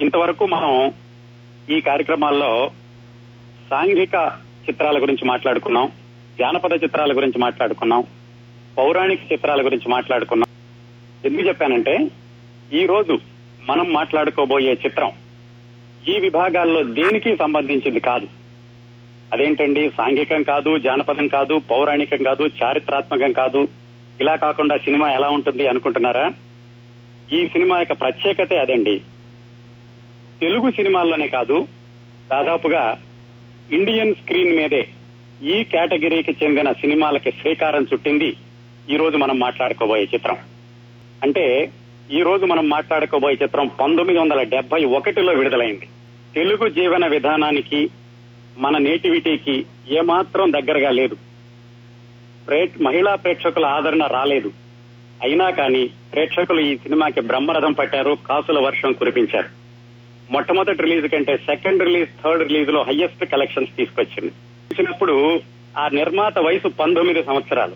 ఇంతవరకు మనం ఈ కార్యక్రమాల్లో సాంఘిక చిత్రాల గురించి మాట్లాడుకున్నాం జానపద చిత్రాల గురించి మాట్లాడుకున్నాం పౌరాణిక చిత్రాల గురించి మాట్లాడుకున్నాం. ఎందుకు చెప్పానంటే ఈ రోజు మనం మాట్లాడుకోబోయే చిత్రం ఈ విభాగాల్లో దేనికి సంబంధించింది కాదు. అదేంటండి సాంఘికం కాదు జానపదం కాదు పౌరాణికం కాదు చారిత్రాత్మకం కాదు. ఇలా కాకుండా సినిమా ఎలా ఉంటుంది అనుకుంటున్నారా? ఈ సినిమా యొక్క ప్రత్యేకతే అదండి. తెలుగు సినిమాల్లోనే కాదు దాదాపుగా ఇండియన్ స్క్రీన్ మీదే ఈ కేటగిరీకి చెందిన సినిమాలకి శ్రీకారం చుట్టింది ఈ రోజు మనం మాట్లాడుకోబోయే చిత్రం. అంటే ఈ రోజు మనం మాట్లాడుకోబోయే చిత్రం పంతొమ్మిది వందల డెబ్బై ఒకటిలో విడుదలైంది. తెలుగు జీవన విధానానికి మన నేటివిటీకి ఏమాత్రం దగ్గరగా లేదు. మహిళా ప్రేక్షకుల ఆదరణ రాలేదు. అయినా కానీ ప్రేక్షకులు ఈ సినిమాకి బ్రహ్మరథం పట్టారు కాసుల వర్షం కురిపించారు. మొట్టమొదటి రిలీజ్ కంటే సెకండ్ రిలీజ్ థర్డ్ రిలీజ్లో హైయెస్ట్ కలెక్షన్స్ తీసుకొచ్చింది. వచ్చినప్పుడు ఆ నిర్మాత వయసు పంతొమ్మిది సంవత్సరాలు.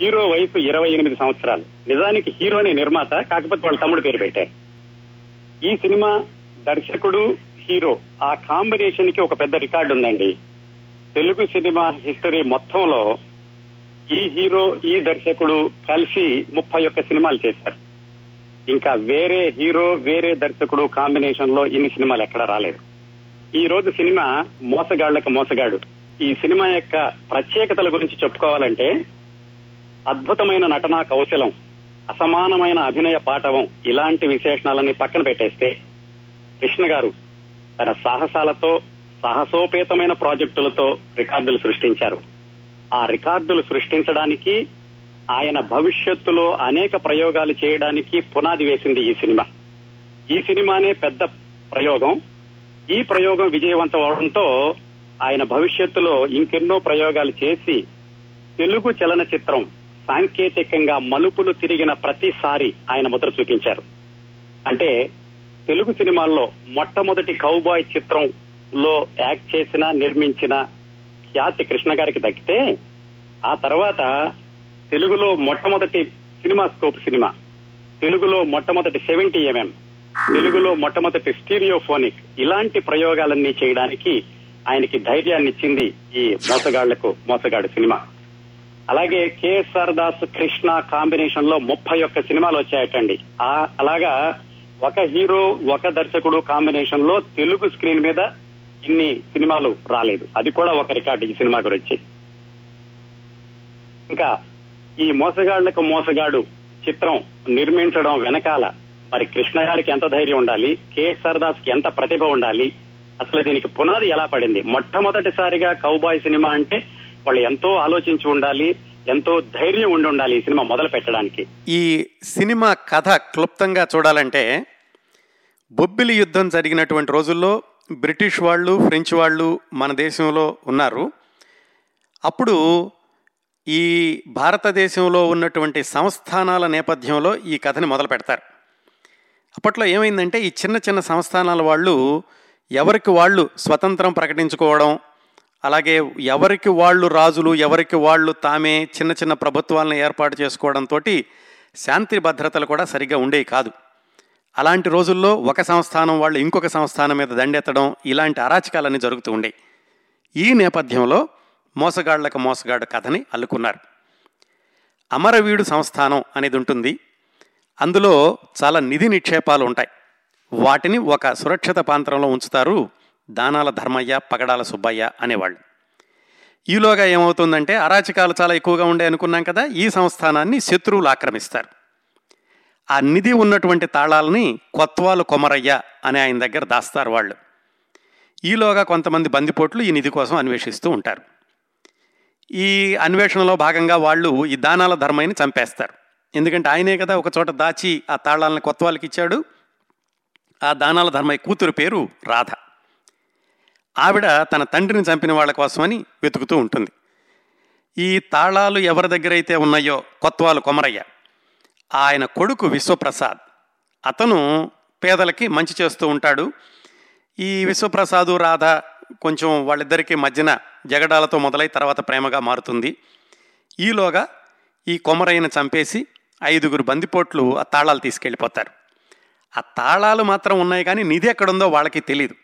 హీరో వయసు ఇరవై ఎనిమిది సంవత్సరాలు. నిజానికి హీరోనే నిర్మాత కాకపోతే వాళ్ళ తమ్ముడు పేరు పెట్టారు. ఈ సినిమా దర్శకుడు హీరో. ఆ కాంబినేషన్కి ఒక పెద్ద రికార్డు ఉందండి. తెలుగు సినిమా హిస్టరీ మొత్తంలో ఈ హీరో ఈ దర్శకుడు కలిసి ముప్పై ఒక్క సినిమాలు చేశారు. ఇంకా వేరే హీరో వేరే దర్శకుడు కాంబినేషన్లో ఇన్ని సినిమాలు ఎక్కడ రాలేదు. ఈ రోజు సినిమా మోసగాళ్ళకు మోసగాడు. ఈ సినిమా యొక్క ప్రత్యేకతల గురించి చెప్పుకోవాలంటే అద్భుతమైన నటనా కౌశలం అసమానమైన అభినయ పాఠవం ఇలాంటి విశేషణాలన్నీ పక్కన పెట్టేస్తే కృష్ణ గారు తన సాహసాలతో సాహసోపేతమైన ప్రాజెక్టులతో రికార్డులు సృష్టించారు. ఆ రికార్డులు సృష్టించడానికి ఆయన భవిష్యత్తులో అనేక ప్రయోగాలు చేయడానికి పునాది వేసింది ఈ సినిమా. ఈ సినిమానే పెద్ద ప్రయోగం. ఈ ప్రయోగం విజయవంతం అవడంతో ఆయన భవిష్యత్తులో ఇంకెన్నో ప్రయోగాలు చేసి తెలుగు చలనచిత్రం సాంకేతికంగా మలుపులు తిరిగిన ప్రతిసారి ఆయన ముద్ర చూపించారు. అంటే తెలుగు సినిమాల్లో మొట్టమొదటి కౌబాయ్ చిత్రంలో యాక్ట్ చేసిన నిర్మించిన ఖ్యాతి కృష్ణ గారికి దక్కితే ఆ తర్వాత తెలుగులో మొట్టమొదటి సినిమా స్కోప్ సినిమా. తెలుగులో మొట్టమొదటి సెవెంటీ ఎంఎం. తెలుగులో మొట్టమొదటి స్టీరియోఫోనిక్. ఇలాంటి ప్రయోగాలన్నీ చేయడానికి ఆయనకి ధైర్యాన్ని ఇచ్చింది ఈ మోసగాళ్ళకు మోసగాడు సినిమా. అలాగే కేఎస్ఆర్ దాస్ కృష్ణ కాంబినేషన్లో ముప్పై ఒక్క సినిమాలు వచ్చాయటండి. అలాగా ఒక హీరో ఒక దర్శకుడు కాంబినేషన్లో తెలుగు స్క్రీన్ మీద ఇన్ని సినిమాలు రాలేదు. అది కూడా ఒక రికార్డు ఈ సినిమా గురించి. ఇంకా ఈ మోసగాళ్ళకు మోసగాడు చిత్రం నిర్మించడం వెనకాల. మరి కృష్ణ గారికి ఎంత ధైర్యం ఉండాలి? కేఎస్ఆర్ దాస్కి ఎంత ప్రతిభ ఉండాలి? అసలు దీనికి పునాది ఎలా పడింది? మొట్టమొదటిసారిగా కౌబాయ్ సినిమా అంటే వాళ్ళు ఎంతో ఆలోచించి ఉండాలి ఎంతో ధైర్యం ఉండి ఉండాలి ఈ సినిమా మొదలు పెట్టడానికి. ఈ సినిమా కథ క్లుప్తంగా చూడాలంటే బొబ్బిలి యుద్ధం జరిగినటువంటి రోజుల్లో బ్రిటిష్ వాళ్ళు ఫ్రెంచ్ వాళ్ళు మన దేశంలో ఉన్నారు. అప్పుడు ఈ భారతదేశంలో ఉన్నటువంటి సంస్థానాల నేపథ్యంలో ఈ కథని మొదలు పెడతారు అప్పట్లో ఏమైందంటే ఈ చిన్న చిన్న సంస్థానాల వాళ్ళు ఎవరికి వాళ్ళు స్వతంత్రం ప్రకటించుకోవడం అలాగే ఎవరికి వాళ్ళు రాజులు ఎవరికి వాళ్ళు తామే చిన్న చిన్న ప్రభుత్వాలను ఏర్పాటు చేసుకోవడంతో శాంతి భద్రతలు కూడా సరిగ్గా ఉండేవి కాదు. అలాంటి రోజుల్లో ఒక సంస్థానం వాళ్ళు ఇంకొక సంస్థానం మీద దండెత్తడం ఇలాంటి అరాచకాలన్నీ జరుగుతూ ఉండేవి. ఈ నేపథ్యంలో మోసగాళ్ళకు మోసగాడు కథని అల్లుకున్నారు. అమరవీడు సంస్థానం అనేది ఉంటుంది. అందులో చాలా నిధి నిక్షేపాలు ఉంటాయి. వాటిని ఒక సురక్షిత ప్రాంతంలో ఉంచుతారు దానాల ధర్మయ్య పగడాల సుబ్బయ్య అనేవాళ్ళు. ఈలోగా ఏమవుతుందంటే అరాచకాలు చాలా ఎక్కువగా ఉండే అనుకున్నాం కదా ఈ సంస్థానాన్ని శత్రువులు ఆక్రమిస్తారు. ఆ నిధి ఉన్నటువంటి తాళాలని కొత్వాలు కొమరయ్య అనే ఆయన దగ్గర దాస్తారు వాళ్ళు. ఈలోగా కొంతమంది బందిపోట్లు ఈ నిధి కోసం అన్వేషిస్తూ ఉంటారు. ఈ అన్వేషణలో భాగంగా వాళ్ళు ఈ దానాల ధర్మయ్యని చంపేస్తారు. ఎందుకంటే ఆయనే కదా ఒక చోట దాచి ఆ తాళాలను కొత్త వాళ్ళకి ఇచ్చాడు. ఆ దానాల ధర్మయ్య కూతురు పేరు రాధ. ఆవిడ తన తండ్రిని చంపిన వాళ్ళ కోసమని వెతుకుతూ ఉంటుంది. ఈ తాళాలు ఎవరి దగ్గర అయితే ఉన్నాయో కొత్వాలు కొమరయ్య. ఆయన కొడుకు విశ్వప్రసాద్. అతను పేదలకి మంచి చేస్తూ ఉంటాడు. ఈ విశ్వప్రసాదు రాధ కొంచెం వాళ్ళిద్దరికీ మధ్యన జగడాలతో మొదలై తర్వాత ప్రేమగా మారుతుంది. ఈలోగా ఈ కొమరయ్యను చంపేసి ఐదుగురు బందిపోట్లు ఆ తాళాలు తీసుకెళ్ళిపోతారు. ఆ తాళాలు మాత్రం ఉన్నాయి కానీ నిధి ఎక్కడుందో వాళ్ళకి తెలియదు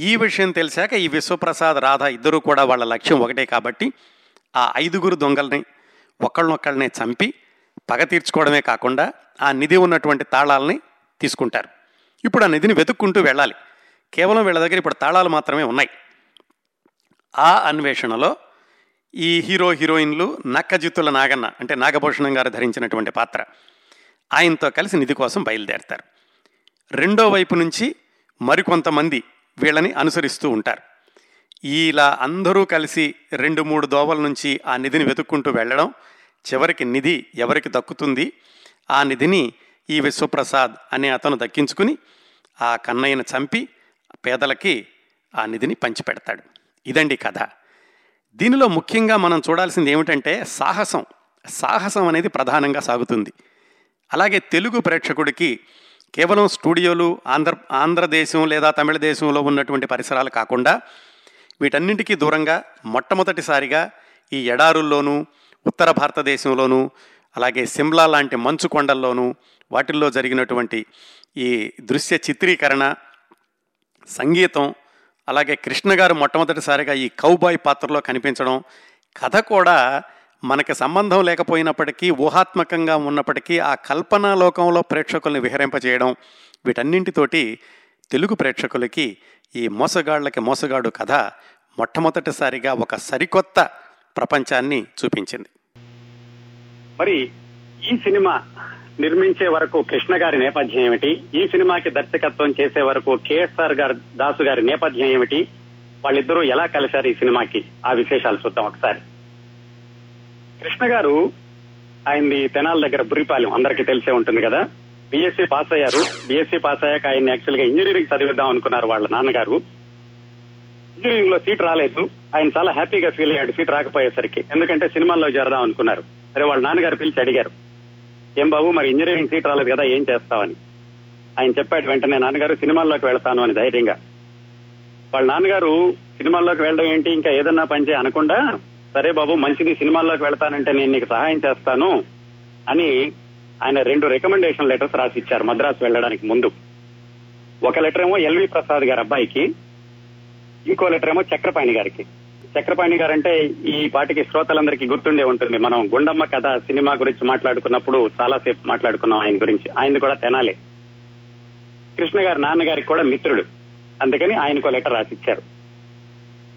ఈ విషయం తెలిసాక ఈ విశ్వప్రసాద్ రాధ ఇద్దరూ కూడా వాళ్ళ లక్ష్యం ఒకటే కాబట్టి ఆ ఐదుగురు దొంగల్ని ఒకళ్ళనొక్కళ్ళనే చంపి పగ తీర్చుకోవడమే కాకుండా ఆ నిధి ఉన్నటువంటి తాళాలని తీసుకుంటారు. ఇప్పుడు ఆ నిధిని వెతుక్కుంటూ వెళ్ళాలి. కేవలం వీళ్ళ దగ్గర ఇప్పుడు తాళాలు మాత్రమే ఉన్నాయి. ఆ అన్వేషణలో ఈ హీరో హీరోయిన్లు నక్కజిత్తుల నాగన్న అంటే నాగభూషణం గారు ధరించినటువంటి పాత్ర ఆయనతో కలిసి నిధి కోసం బయలుదేరతారు. రెండో వైపు నుంచి మరికొంతమంది వీళ్ళని అనుసరిస్తూ ఉంటారు. ఇలా అందరూ కలిసి రెండు మూడు దోవల నుంచి ఆ నిధిని వెతుక్కుంటూ వెళ్ళడం చివరికి నిధి ఎవరికి దక్కుతుంది? ఆ నిధిని ఈ విశ్వప్రసాద్ అనే అతను దక్కించుకుని ఆ కన్నయ్యను చంపి పేదలకి ఆ నిధిని పంచిపెడతాడు. ఇదండి కథ. దీనిలో ముఖ్యంగా మనం చూడాల్సింది ఏమిటంటే సాహసం. సాహసం అనేది ప్రధానంగా సాగుతుంది. అలాగే తెలుగు ప్రేక్షకుడికి కేవలం స్టూడియోలు ఆంధ్ర ఆంధ్రదేశం లేదా తమిళ దేశంలో ఉన్నటువంటి పరిసరాలు కాకుండా వీటన్నింటికీ దూరంగా మొట్టమొదటిసారిగా ఈ ఎడారుల్లోనూ ఉత్తర భారతదేశంలోనూ అలాగే సిమ్లా లాంటి మంచు కొండల్లోనూ వాటిల్లో జరిగినటువంటి ఈ దృశ్య చిత్రీకరణ సంగీతం అలాగే కృష్ణ గారు మొట్టమొదటిసారిగా ఈ కౌబాయ్ పాత్రలో కనిపించడం కథ కూడా మనకి సంబంధం లేకపోయినప్పటికీ ఊహాత్మకంగా ఉన్నప్పటికీ ఆ కల్పనా లోకంలో ప్రేక్షకుల్ని విహరింపజేయడం వీటన్నింటితోటి తెలుగు ప్రేక్షకులకి ఈ మోసగాళ్ళకి మోసగాడు కథ మొట్టమొదటిసారిగా ఒక సరికొత్త ప్రపంచాన్ని చూపించింది. మరి ఈ సినిమా నిర్మించే వరకు కృష్ణ గారి నేపథ్యం ఏమిటి? ఈ సినిమాకి దర్శకత్వం చేసే వరకు కేఎస్ఆర్ గారు దాసు గారి నేపథ్యం ఏమిటి? వాళ్ళిద్దరూ ఎలా కలిశారు ఈ సినిమాకి? ఆ విశేషాలు చూద్దాం ఒకసారి. కృష్ణ గారు ఆయనది తెనాల దగ్గర బురిపాలెం అందరికీ తెలిసే ఉంటుంది కదా? బీఎస్సీ పాస్ అయ్యారు. బీఎస్సీ పాస్ అయ్యాక ఆయన యాక్చువల్గా ఇంజనీరింగ్ చదివిద్దాం అనుకున్నారు వాళ్ళ నాన్నగారు. ఇంజనీరింగ్లో సీట్ రాలేదు. ఆయన చాలా హ్యాపీగా ఫీల్ అయ్యాడు సీట్ రాకపోయేసరికి. ఎందుకంటే సినిమాల్లో చేరదాం అనుకున్నారు. సరే వాళ్ళ నాన్నగారు పిలిచి అడిగారు. ఏం బాబు మరి ఇంజనీరింగ్ సీట్ రాలేదు కదా ఏం చేస్తావని? ఆయన చెప్పాడు వెంటనే నాన్నగారు సినిమాల్లోకి వెళ్తాను అని ధైర్యంగా. వాళ్ళ నాన్నగారు సినిమాల్లోకి వెళ్ళడం ఏంటి ఇంకా ఏదన్నా పని అనకుండా సరే బాబు మంచిది సినిమాల్లోకి వెళ్తానంటే నేను నీకు సహాయం చేస్తాను అని ఆయన రెండు రికమెండేషన్ లెటర్స్ రాసి ఇచ్చారు మద్రాసు వెళ్ళడానికి ముందు. ఒక లెటర్ ఏమో ఎల్వి ప్రసాద్ గారి అబ్బాయికి ఇంకో లెటర్ ఏమో చక్రపాణి గారికి. చక్రపాణి గారు అంటే ఈ పాటికి శ్రోతలందరికీ గుర్తుండే ఉంటుంది. మనం గుండమ్మ కథ సినిమా గురించి మాట్లాడుకున్నప్పుడు చాలా సేపు మాట్లాడుకున్నాం ఆయన గురించి. ఆయన కూడా తెనాలి. కృష్ణ గారి నాన్నగారికి కూడా మిత్రుడు. అందుకని ఆయనకు లెటర్ రాసిచ్చారు.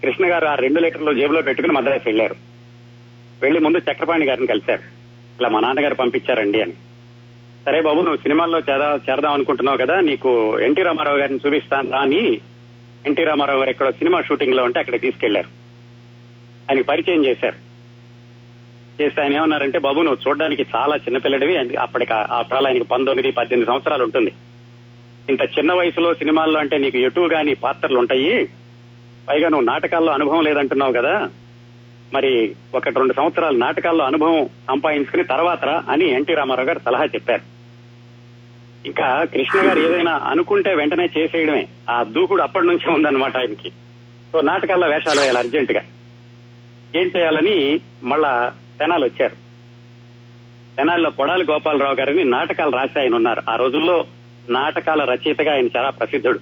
కృష్ణ గారు ఆ రెండు లెటర్లు జేబులో పెట్టుకుని మద్రాసు వెళ్ళారు వెళ్ళి ముందు చక్రపాణి గారిని కలిశారు. ఇలా మా నాన్నగారు పంపించారండి అని. సరే బాబు నువ్వు సినిమాల్లో చేర చేరదాం అనుకుంటున్నావు కదా నీకు ఎన్టీ రామారావు గారిని చూపిస్తాను రాని ఎన్టీ రామారావు గారు ఎక్కడో సినిమా షూటింగ్లో ఉంటే అక్కడ తీసుకెళ్ళారు. ఆయనకి పరిచయం చేశారు. చేస్తే ఆయన ఏమన్నారంటే బాబు నువ్వు చూడడానికి చాలా చిన్నపిల్లడివి అప్పటికి ఆఫ్టర్ ఆయనకి పంతొమ్మిది పద్దెనిమిది సంవత్సరాలు ఉంటుంది. ఇంత చిన్న వయసులో సినిమాల్లో అంటే నీకు ఎటు గాని పాత్రలు ఉంటాయి. పైగా నువ్వు నాటకాల్లో అనుభవం లేదంటున్నావు కదా. మరి ఒకటి రెండు సంవత్సరాలు నాటకాల్లో అనుభవం సంపాదించుకుని తర్వాత అని ఎన్టీ రామారావు గారు సలహా చెప్పారు. ఇంకా కృష్ణ గారు ఏదైనా అనుకుంటే వెంటనే చేసేయడమే. ఆ దూకుడు అప్పటి నుంచే ఉందన్నమాట ఆయనకి. సో నాటకాల్లో వేషాలు వేయాలి అర్జెంట్గా ఏం చేయాలని మళ్ళా తెనాలు వచ్చారు. తెనాలిలో కొడాలి గోపాలరావు గారిని నాటకాలు రాసి ఆయన ఉన్నారు. ఆ రోజుల్లో నాటకాల రచయితగా ఆయన చాలా ప్రసిద్ధుడు.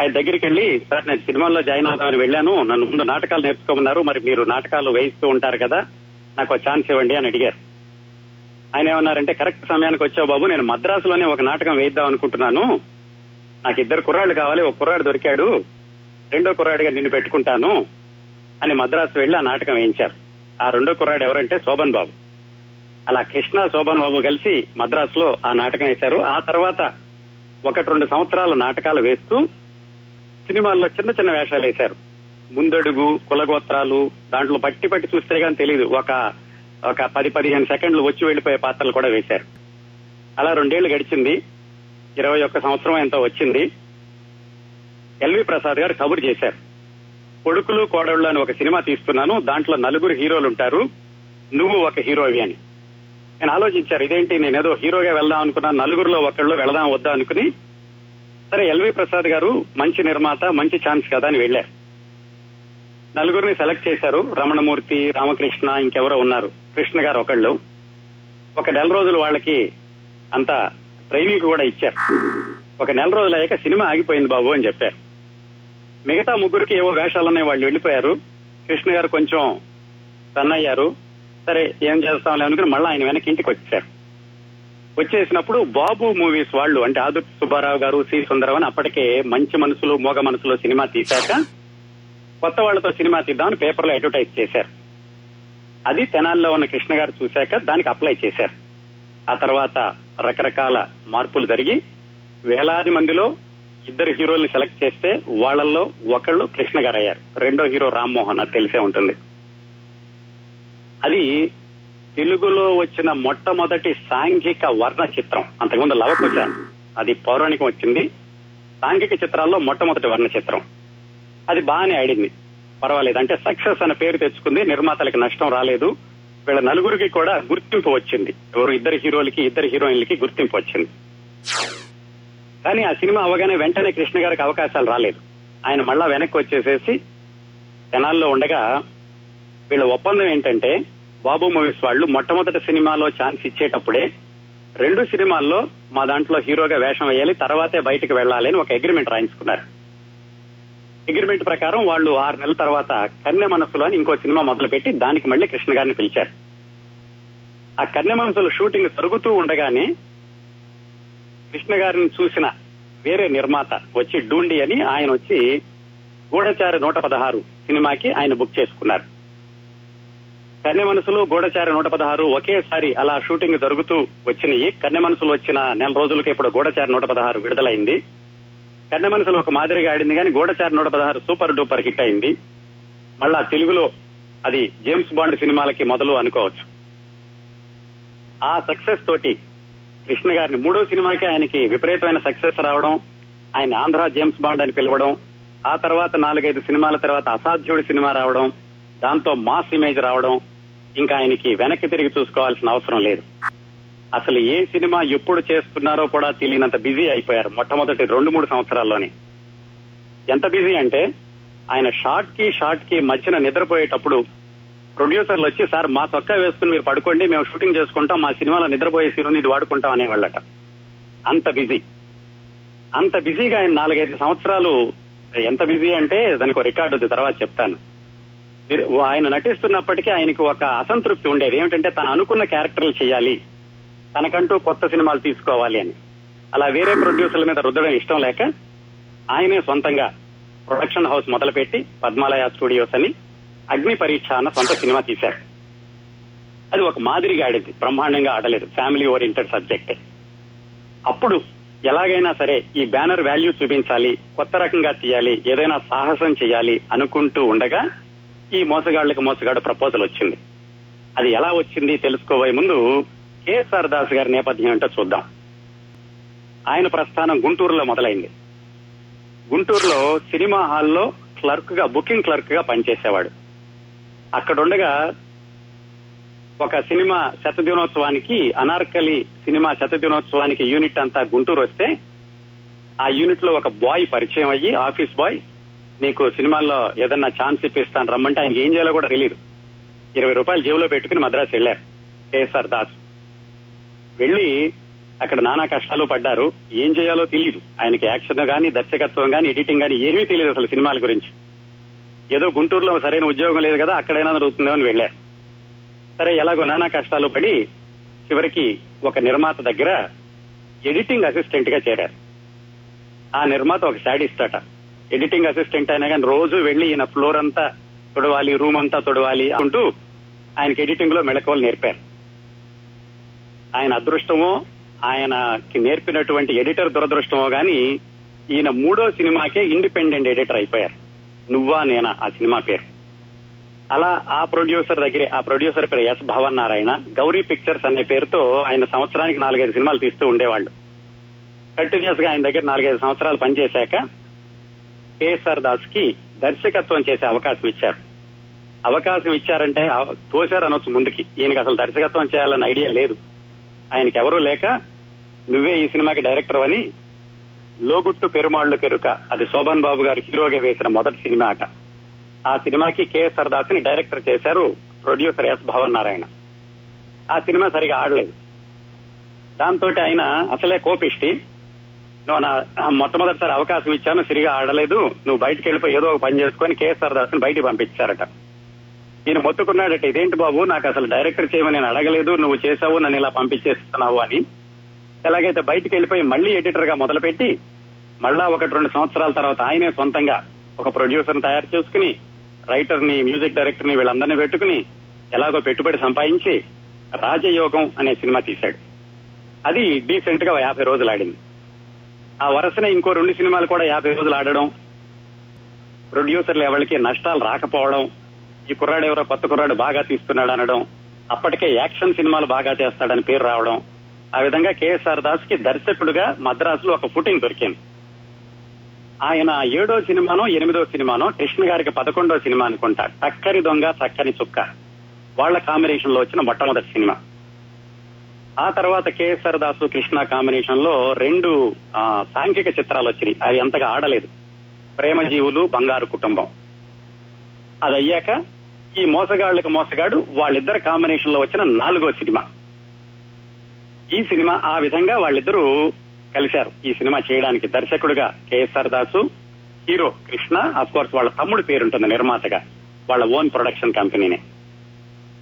ఆయన దగ్గరికి వెళ్ళి సార్ నేను సినిమాల్లో జాయిన్ అవుదామని వెళ్ళాను. నన్ను ముందు నాటకాలు నేర్చుకోమన్నారు. మరి మీరు నాటకాలు వేయిస్తూ ఉంటారు కదా నాకు ఛాన్స్ ఇవ్వండి అని అడిగారు. ఆయన ఏమన్నారంటే కరెక్ట్ సమయానికి వచ్చావు బాబు. నేను మద్రాసులోనే ఒక నాటకం వేయిద్దాం అనుకుంటున్నాను. నాకు ఇద్దరు కుర్రాళ్ళు కావాలి. ఒక కుర్రాడు దొరికాడు. రెండో కుర్రాడిగా నిన్ను పెట్టుకుంటాను. అని మద్రాసు వెళ్ళి ఆ నాటకం వేయించారు. ఆ రెండో కుర్రాడు ఎవరంటే శోభన్ బాబు. అలా కృష్ణ శోభన్ బాబు కలిసి మద్రాసులో ఆ నాటకం వేశారు. ఆ తర్వాత ఒకటి రెండు సంవత్సరాలు నాటకాలు వేస్తూ సినిమాల్లో చిన్న చిన్న వేషాలు వేశారు. ముందడుగు కులగోత్రాలు దాంట్లో పట్టి పట్టి చూస్తే కానీ తెలియదు ఒక ఒక పది పదిహేను సెకండ్లు వచ్చి వెళ్ళిపోయే పాత్రలు కూడా వేశారు. అలా రెండేళ్ళు గడిచింది. ఇరవై ఒక్క సంవత్సరం ఎంతో వచ్చింది. ఎల్వి ప్రసాద్ గారు కబురు చేశారు. కొడుకులు కోడళ్ళు అని ఒక సినిమా తీస్తున్నాను. దాంట్లో నలుగురు హీరోలు ఉంటారు. నువ్వు ఒక హీరోవి అని. నేను ఆలోచించారు ఇదేంటి నేను ఏదో హీరోగా వెళ్దాం అనుకున్నా నలుగురిలో ఒకళ్ళు వెళదాం వద్దా అనుకుని. సరే ఎల్వి ప్రసాద్ గారు మంచి నిర్మాత మంచి ఛాన్స్ కదా అని వెళ్ళారు. నలుగురిని సెలెక్ట్ చేశారు. రమణమూర్తి రామకృష్ణ ఇంకెవరో ఉన్నారు. కృష్ణ గారు ఒకళ్ళు. ఒక నెల రోజులు వాళ్ళకి అంతా ట్రైనింగ్ కూడా ఇచ్చారు. ఒక నెల రోజులు అయ్యాక సినిమా ఆగిపోయింది బాబు అని చెప్పారు. మిగతా ముగ్గురికి ఏవో వేషాలున్నాయి వాళ్ళు వెళ్ళిపోయారు. కృష్ణ గారు కొంచెం తన్నయ్యారు సరే ఏం చేస్తాంలే అనుకుని మళ్ళీ ఆయన వెనక్కి ఇంటికి వచ్చారు వచ్చేసినప్పుడు బాబు మూవీస్ వాళ్ళు అంటే ఆదుర్తి సుబ్బారావు గారు సి సుందరం అని అప్పటికే మంచి మనసులు మోగ మనసులో సినిమా తీశాక కొత్త వాళ్ళతో సినిమా తీద్దామని పేపర్లో అడ్వర్టైజ్ చేశారు. అది తెనాల్లో ఉన్న కృష్ణ గారు చూశాక దానికి అప్లై చేశారు. ఆ తర్వాత రకరకాల మార్పులు జరిగి వేలాది మందిలో ఇద్దరు హీరోల్ని సెలెక్ట్ చేస్తే వాళ్ళల్లో ఒకళ్ళు కృష్ణ గారు అయ్యారు రెండో హీరో రామ్మోహన్ అది తెలిసే ఉంటుంది. అది తెలుగులో వచ్చిన మొట్టమొదటి సాంఘిక వర్ణ చిత్రం. అంతకుముందు లవకుశ అది పౌరాణికం వచ్చింది. సాంఘిక చిత్రాల్లో మొట్టమొదటి వర్ణ చిత్రం. అది బాగానే ఆడింది. పర్వాలేదు. అంటే సక్సెస్ అనే పేరు తెచ్చుకుంది. నిర్మాతలకి నష్టం రాలేదు. వీళ్ళ నలుగురికి కూడా గుర్తింపు వచ్చింది. ఎవరు ఇద్దరు హీరోలకి ఇద్దరు హీరోయిన్లకి గుర్తింపు వచ్చింది. కానీ ఆ సినిమా అవగానే వెంటనే కృష్ణ గారికి అవకాశాలు రాలేదు. ఆయన మళ్ళా వెనక్కి వచ్చేసేసి జనాల్లో ఉండగా వీళ్ళ ఒప్పందం ఏంటంటే బాబు మూవీస్ వాళ్ళు మొట్టమొదటి సినిమాలో ఛాన్స్ ఇచ్చేటప్పుడే రెండు సినిమాల్లో మా దాంట్లో హీరోగా వేషం వేయాలి తర్వాతే బయటకు వెళ్ళాలి అని ఒక అగ్రిమెంట్ రాయించుకున్నారు. అగ్రిమెంట్ ప్రకారం వాళ్ళు ఆరు నెలల తర్వాత కన్నె మనసులో అని ఇంకో సినిమా మొదలుపెట్టి దానికి మళ్ళీ కృష్ణ గారిని పిలిచారు. ఆ కన్నె మనసులో షూటింగ్ జరుగుతూ ఉండగానే కృష్ణ గారిని చూసిన వేరే నిర్మాత వచ్చి డూండి అని ఆయన వచ్చి గూఢచారి నూట పదహారు సినిమాకి ఆయన బుక్ చేసుకున్నారు. కన్నె మనసులు గూఢచారి నూట పదహారు ఒకేసారి అలా షూటింగ్ జరుగుతూ వచ్చినాయి. కన్నె మనసులు వచ్చిన నెల రోజులకి ఇప్పుడు గూఢచారి నూట పదహారు విడుదలైంది. కన్నె మనసులు ఒక మాదిరిగా ఆడింది కానీ గూఢచారి నూట పదహారు సూపర్ డూపర్ హిట్ అయింది. మళ్ళా తెలుగులో అది జేమ్స్ బాండ్ సినిమాలకి మొదలు అనుకోవచ్చు. ఆ సక్సెస్ తోటి కృష్ణ గారిని మూడో సినిమాకి ఆయనకి విపరీతమైన సక్సెస్ రావడం ఆయన ఆంధ్ర జేమ్స్ బాండ్ అని పిలవడం ఆ తర్వాత నాలుగైదు సినిమాల తర్వాత అసాధ్యుడి సినిమా రావడం దాంతో మాస్ ఇమేజ్ రావడం ఇంకా ఆయనకి వెనక్కి తిరిగి చూసుకోవాల్సిన అవసరం లేదు. అసలు ఏ సినిమా ఎప్పుడు చేస్తున్నారో కూడా తెలియనంత బిజీ అయిపోయారు మొట్టమొదటి రెండు మూడు సంవత్సరాల్లోనే. ఎంత బిజీ అంటే ఆయన షార్ట్కి షార్ట్కి మధ్యన నిద్రపోయేటప్పుడు ప్రొడ్యూసర్లు వచ్చి సార్ మా తొక్క వేసుకుని మీరు పడుకోండి మేము షూటింగ్ చేసుకుంటాం మా సినిమాలో నిద్రపోయే సీరుని ఇది వాడుకుంటాం అనేవాళ్ళట. అంత బిజీ. అంత బిజీగా ఆయన నాలుగైదు సంవత్సరాలు ఎంత బిజీ అంటే దానికి ఒక రికార్డు ఉంది తర్వాత చెప్తాను. ఆయన నటిస్తున్నప్పటికీ ఆయనకు ఒక అసంతృప్తి ఉండేది. ఏమిటంటే తను అనుకున్న క్యారెక్టర్లు చేయాలి. తనకంటూ కొత్త సినిమాలు తీసుకోవాలి అని. అలా వేరే ప్రొడ్యూసర్ల మీద రుద్దడం ఇష్టం లేక ఆయనే సొంతంగా ప్రొడక్షన్ హౌస్ మొదలుపెట్టి పద్మాలయ స్టూడియోస్ అని అగ్ని పరీక్ష అన్న సొంత సినిమా తీశారు. అది ఒక మాదిరిగా ఆడింది. బ్రహ్మాండంగా ఆడలేదు. ఫ్యామిలీ ఓరియంటెడ్ సబ్జెక్టే అప్పుడు ఎలాగైనా సరే ఈ బ్యానర్ వాల్యూ చూపించాలి కొత్త రకంగా తీయాలి ఏదైనా సాహసం చేయాలి అనుకుంటూ ఉండగా ఈ మోసగాళ్ళకు మోసగాడు ప్రపోజల్ వచ్చింది. అది ఎలా వచ్చింది తెలుసుకోబోయే ముందు కేఎస్ఆర్ దాస్ గారి నేపథ్యం ఏంటో చూద్దాం. ఆయన ప్రస్థానం గుంటూరులో మొదలైంది. గుంటూరులో సినిమా హాల్లో క్లర్క్గా బుకింగ్ క్లర్క్గా పనిచేసేవాడు. అక్కడుండగా ఒక సినిమా శతదినోత్సవానికి అనార్కలి సినిమా శతదినోత్సవానికి యూనిట్ అంతా గుంటూరు వస్తే ఆ యూనిట్లో ఒక బాయ్ పరిచయం అయ్యి ఆఫీస్ బాయ్ నీకు సినిమాల్లో ఏదన్నా ఛాన్స్ ఇప్పిస్తాను రమ్మంటే ఆయన ఏం చేయాలో కూడా తెలియదు ఇరవై రూపాయలు జేబులో పెట్టుకుని మద్రాసు వెళ్ళారు కేఎస్ఆర్ దాస్. వెళ్ళి అక్కడ నానా కష్టాలు పడ్డారు ఏం చేయాలో తెలియదు ఆయనకి యాక్షన్ గాని దర్శకత్వం గాని ఎడిటింగ్ గాని ఏమీ తెలియదు అసలు సినిమాల గురించి. ఏదో గుంటూరులో సరైన ఉద్యోగం లేదు కదా అక్కడైనా దొరుకుతుందో అని వెళ్ళారు సరే ఎలాగో నానా కష్టాలు పడి చివరికి ఒక నిర్మాత దగ్గర ఎడిటింగ్ అసిస్టెంట్గా చేరారు. ఆ నిర్మాత ఒక శాడిస్ట్ అట. ఎడిటింగ్ అసిస్టెంట్ అయినా కానీ రోజు వెళ్ళి ఈయన ఫ్లోర్ అంతా తొడవాలి రూమ్ అంతా తొడవాలి అంటూ ఆయనకి ఎడిటింగ్లో మెళకువలు నేర్పారు. ఆయన అదృష్టమో ఆయనకి నేర్పినటువంటి ఎడిటర్ దురదృష్టమో గాని ఈయన మూడో సినిమాకే ఇండిపెండెంట్ ఎడిటర్ అయిపోయారు. నువ్వా నేనా? ఆ సినిమా పేరు. అలా ఆ ప్రొడ్యూసర్ దగ్గరే ఆ ప్రొడ్యూసర్ పేరు ఎస్ భవన్ నారాయణ గౌరీ పిక్చర్స్ అనే పేరుతో ఆయన సంవత్సరానికి నాలుగైదు సినిమాలు తీస్తూ ఉండేవాళ్ళు. కంటిన్యూస్గా ఆయన దగ్గర నాలుగైదు సంవత్సరాలు పనిచేశాక కేఎస్ఆర్ దాస్కి దర్శకత్వం చేసే అవకాశం ఇచ్చారు. అవకాశం ఇచ్చారంటే తోశారు అనొచ్చు ముందుకి. ఈయనకి అసలు దర్శకత్వం చేయాలన్న ఐడియా లేదు. ఆయనకి ఎవరూ లేక నువ్వే ఈ సినిమాకి డైరెక్టర్ అని లోగుట్టు పెరుమాళ్ళు పెరుక అది శోభన్ బాబు గారు హీరోగా వేసిన మొదటి సినిమా అట. ఆ సినిమాకి కేఎస్ఆర్ దాస్ని డైరెక్టర్ చేశారు ప్రొడ్యూసర్ ఎస్ భవన్ నారాయణ ఆ సినిమా సరిగా ఆడలేదు. దాంతో ఆయన అసలే కోపిష్టి. నువ్వు నా మొట్టమొదటిసారి అవకాశం ఇచ్చాను సరిగా ఆడలేదు. నువ్వు బయటకు వెళ్ళిపోయి ఏదో ఒక పని చేసుకొని కేఎస్ఆర్ దాస్ని బయటికి పంపించారట. నేను మొత్తుకున్నాడట ఇదేంటి బాబు? నాకు అసలు డైరెక్టర్ చేయమని నేను అడగలేదు. నువ్వు చేసావు నన్ను ఇలా పంపించేస్తున్నావు అని. ఎలాగైతే బయటికి వెళ్ళిపోయి మళ్ళీ ఎడిటర్గా మొదలుపెట్టి మళ్ళా ఒకటి రెండు సంవత్సరాల తర్వాత ఆయనే సొంతంగా ఒక ప్రొడ్యూసర్ తయారు చేసుకుని రైటర్ని మ్యూజిక్ డైరెక్టర్ని వీళ్ళందరినీ పెట్టుకుని ఎలాగో పెట్టుబడి సంపాదించి రాజయోగం అనే సినిమా తీశాడు. అది డీసెంట్గా యాభై రోజులు ఆడింది. ఆ వరుసనే ఇంకో రెండు సినిమాలు కూడా యాభై రోజులు ఆడడం ప్రొడ్యూసర్లు ఎవరికి నష్టాలు రాకపోవడం ఈ కుర్రాడు ఎవరో కొత్త కుర్రాడు బాగా తీస్తున్నాడు అనడం అప్పటికే యాక్షన్ సినిమాలు బాగా చేస్తాడని పేరు రావడం ఆ విధంగా కేఎస్ఆర్ దాస్కి దర్శకుడుగా మద్రాసులో ఒక ఫుటింగ్ దొరికింది. ఆయన ఏడో సినిమానో ఎనిమిదో సినిమానో కృష్ణ గారికి పదకొండో సినిమా అనుకుంటా టక్కరి దొంగ చక్కని చుక్క. వాళ్ళ కాంబినేషన్లో వచ్చిన మొట్టమొదటి సినిమా. ఆ తర్వాత కేఎస్ఆర్ దాసు కృష్ణ కాంబినేషన్లో రెండు ఆ, సాంఘిక చిత్రాలు వచ్చినాయి. అవి అంతగా ఆడలేదు. ప్రేమ జీవులు బంగారు కుటుంబం. అది అయ్యాక ఈ మోసగాళ్ళకి మోసగాడు వాళ్ళిద్దరు కాంబినేషన్లో వచ్చిన నాలుగో సినిమా. ఈ సినిమా ఆ విధంగా వాళ్ళిద్దరూ కలిశారు. ఈ సినిమా చేయడానికి దర్శకుడుగా KSR Das hero Krishna of course వాళ్ళ తమ్ముడు పేరుంటుంది నిర్మాతగా వాళ్ళ ఓన్ ప్రొడక్షన్ కంపెనీనే.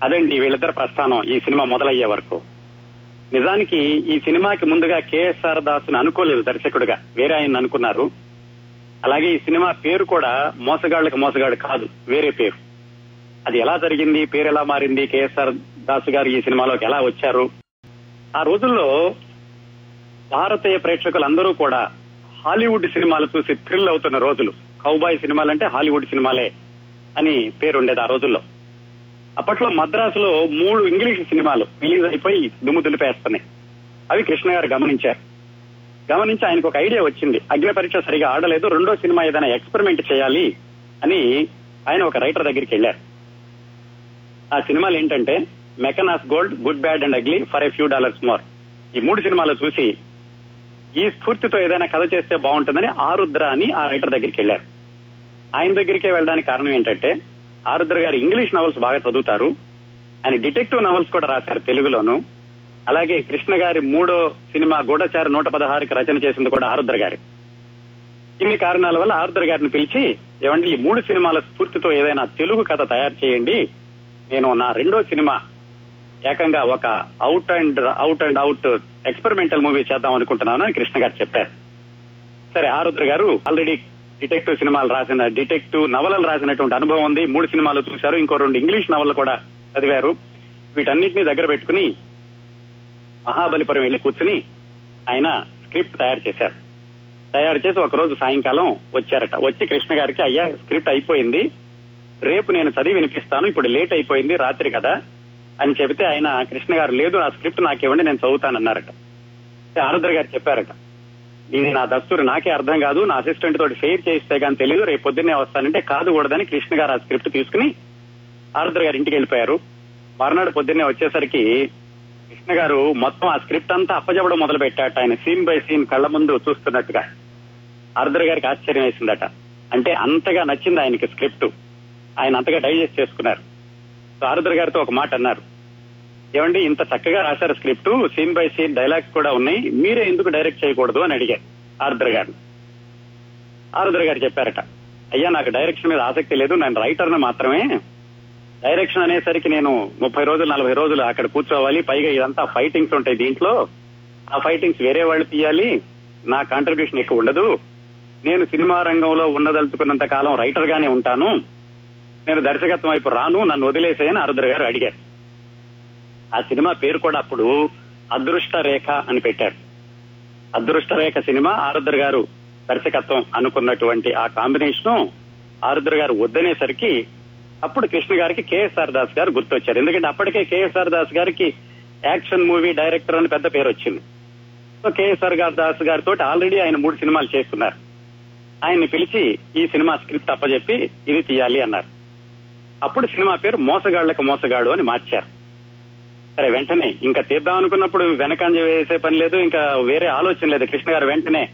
అదండి వీళ్ళిద్దరు ప్రస్థానం ఈ సినిమా మొదలయ్యే వరకు. నిజానికి ఈ సినిమాకి ముందుగా కేఎస్ఆర్ దాసును అనుకోలేదు దర్శకుడుగా. వేరే ఆయన అనుకున్నారు. అలాగే ఈ సినిమా పేరు కూడా మోసగాళ్ళకి మోసగాడు కాదు వేరే పేరు. అది ఎలా జరిగింది పేరు ఎలా మారింది కేఎస్ఆర్ దాసు గారు ఈ సినిమాలోకి ఎలా వచ్చారు? ఆ రోజుల్లో భారతీయ ప్రేక్షకులందరూ కూడా హాలీవుడ్ సినిమాలు చూసి థ్రిల్ అవుతున్న రోజులు. కౌబాయ్ సినిమాలంటే హాలీవుడ్ సినిమాలే అని పేరుండేది ఆ రోజుల్లో. అప్పట్లో మద్రాసులో మూడు ఇంగ్లీష్ సినిమాలు రిలీజ్ అయిపోయి దుమ్ము దులిపేస్తున్నాయి. అవి కృష్ణ గారు గమనించారు. గమనించి ఆయనకు ఒక ఐడియా వచ్చింది. అగ్ని పరీక్ష సరిగా ఆడలేదు రెండో సినిమా ఏదైనా ఎక్స్పెరిమెంట్ చేయాలి అని ఆయన ఒక రైటర్ దగ్గరికి వెళ్ళారు. ఆ సినిమాలు ఏంటంటే Mackenna's gold good bad and ugly for a few dollars more. ఈ మూడు సినిమాలు చూసి ఈ స్ఫూర్తితో ఏదైనా కథ చేస్తే బాగుంటుందని ఆరుద్ర అని ఆ రైటర్ దగ్గరికి వెళ్ళారు. ఆయన దగ్గరికే వెళ్ళడానికి కారణం ఏంటంటే ఆరుద్ర గారు ఇంగ్లీష్ నవల్స్ బాగా చదువుతారు. ఆయన డిటెక్టివ్ నవల్స్ కూడా రాశారు తెలుగులోను. అలాగే కృష్ణ గారి మూడో సినిమా గూఢచారి నూట పదహారుకి రచన చేసింది కూడా ఆరుద్ర గారి. ఇన్ని కారణాల వల్ల ఆరుద్ర గారిని పిలిచి ఏమండి ఈ మూడు సినిమాల స్ఫూర్తితో ఏదైనా తెలుగు కథ తయారు చేయండి. నేను నా రెండో సినిమా ఏకంగా ఒక out and out and out experimental movie చేద్దాం అనుకుంటున్నాను అని కృష్ణ గారు చెప్పారు. సరే ఆరుద్ర గారు ఆల్రెడీ డిటెక్టివ్ సినిమాలు రాసిన డిటెక్టివ్ నవలలు రాసినటువంటి అనుభవం ఉంది. మూడు సినిమాలు చూశారు. ఇంకో రెండు ఇంగ్లీష్ నవలు కూడా చదివారు. వీటన్నిటిని దగ్గర పెట్టుకుని మహాబలిపురం వెళ్ళి కూర్చుని ఆయన స్క్రిప్ట్ తయారు చేశారు. తయారు చేసి ఒక రోజు సాయంకాలం వచ్చారట. వచ్చి కృష్ణ గారికి అయ్యా స్క్రిప్ట్ అయిపోయింది. రేపు నేను చదివి వినిపిస్తాను. ఇప్పుడు లేట్ అయిపోయింది. రాత్రి కదా. అని చెబితే ఆయన కృష్ణ గారు లేదు ఆ స్క్రిప్ట్ నాకివ్వండి నేను చదువుతానన్నారట. ఆరుద్ర గారు చెప్పారట ఇది నా దస్తూరు నాకే అర్థం కాదు నా అసిస్టెంట్ తోటి షేర్ చేస్తే కానీ తెలియదు రేపు పొద్దున్నే వస్తానంటే కాదు కూడదని కృష్ణ గారు ఆ స్క్రిప్ట్ తీసుకుని ఆరుద్ర గారు ఇంటికి వెళ్ళిపోయారు. మర్నాడు పొద్దున్నే వచ్చేసరికి కృష్ణ గారు మొత్తం ఆ స్క్రిప్ట్ అంతా అప్పజెప్పడం మొదలు పెట్టాట ఆయన సీన్ బై సీన్ కళ్ళ ముందు చూస్తున్నట్టుగా. ఆరుద్ర గారికి ఆశ్చర్యం వేసిందట. అంటే అంతగా నచ్చింది ఆయనకి స్క్రిప్ట్. ఆయన అంతగా డైజెస్ట్ చేసుకున్నారు. సో ఆరుద్ర గారితో ఒక మాట అన్నారు. ఏమండి ఇంత చక్కగా రాశారు script scene by scene dialogues కూడా ఉన్నాయి. మీరే ఎందుకు డైరెక్ట్ చేయకూడదు అని అడిగారు ఆరుద్ర గారు. ఆరుద్ర గారు చెప్పారట అయ్యా నాకు డైరెక్షన్ మీద ఆసక్తి లేదు నేను రైటర్ను మాత్రమే. డైరెక్షన్ అనేసరికి నేను ముప్పై రోజులు నలభై రోజులు అక్కడ కూర్చోవాలి. పైగా ఇదంతా ఫైటింగ్స్ ఉంటాయి దీంట్లో. ఆ ఫైటింగ్స్ వేరే వాళ్ళు తీయాలి. నా కాంట్రిబ్యూషన్ ఎక్కువ ఉండదు. నేను సినిమా రంగంలో ఉన్నదలుచుకున్నంత కాలం రైటర్ గానే ఉంటాను. నేను దర్శకత్వం వైపు రాను నన్ను వదిలేసేయని ఆరుద్ర గారు అడిగారు. ఆ సినిమా పేరు కూడా అప్పుడు అదృష్ట రేఖ అని పెట్టారు. అదృష్ట రేఖ సినిమా ఆరుద్ర గారు దర్శకత్వం అనుకున్నటువంటి ఆ కాంబినేషన్ ఆరుద్ర గారు వద్దనేసరికి అప్పుడు కృష్ణ గారికి కేఎస్ఆర్ దాస్ గారు గుర్తొచ్చారు. ఎందుకంటే అప్పటికే కేఎస్ఆర్ దాస్ గారికి యాక్షన్ మూవీ డైరెక్టర్ అని పెద్ద పేరు వచ్చింది. సో కేఎస్ఆర్ గారు దాస్ గారితో ఆల్రెడీ ఆయన మూడు సినిమాలు చేస్తున్నారు. ఆయన్ని పిలిచి ఈ సినిమా స్క్రిప్ట్ అప్పజెప్పి ఇది తీయాలి అన్నారు. అప్పుడు సినిమా పేరు మోసగాళ్ళకు మోసగాడు అని మార్చారు. సరే వెంటనే. ఇంకా తీద్దాం అనుకున్నప్పుడు వెనకంజ వేసే పని లేదు ఇంకా వేరే ఆలోచన లేదు. కృష్ణ గారు వెంటనే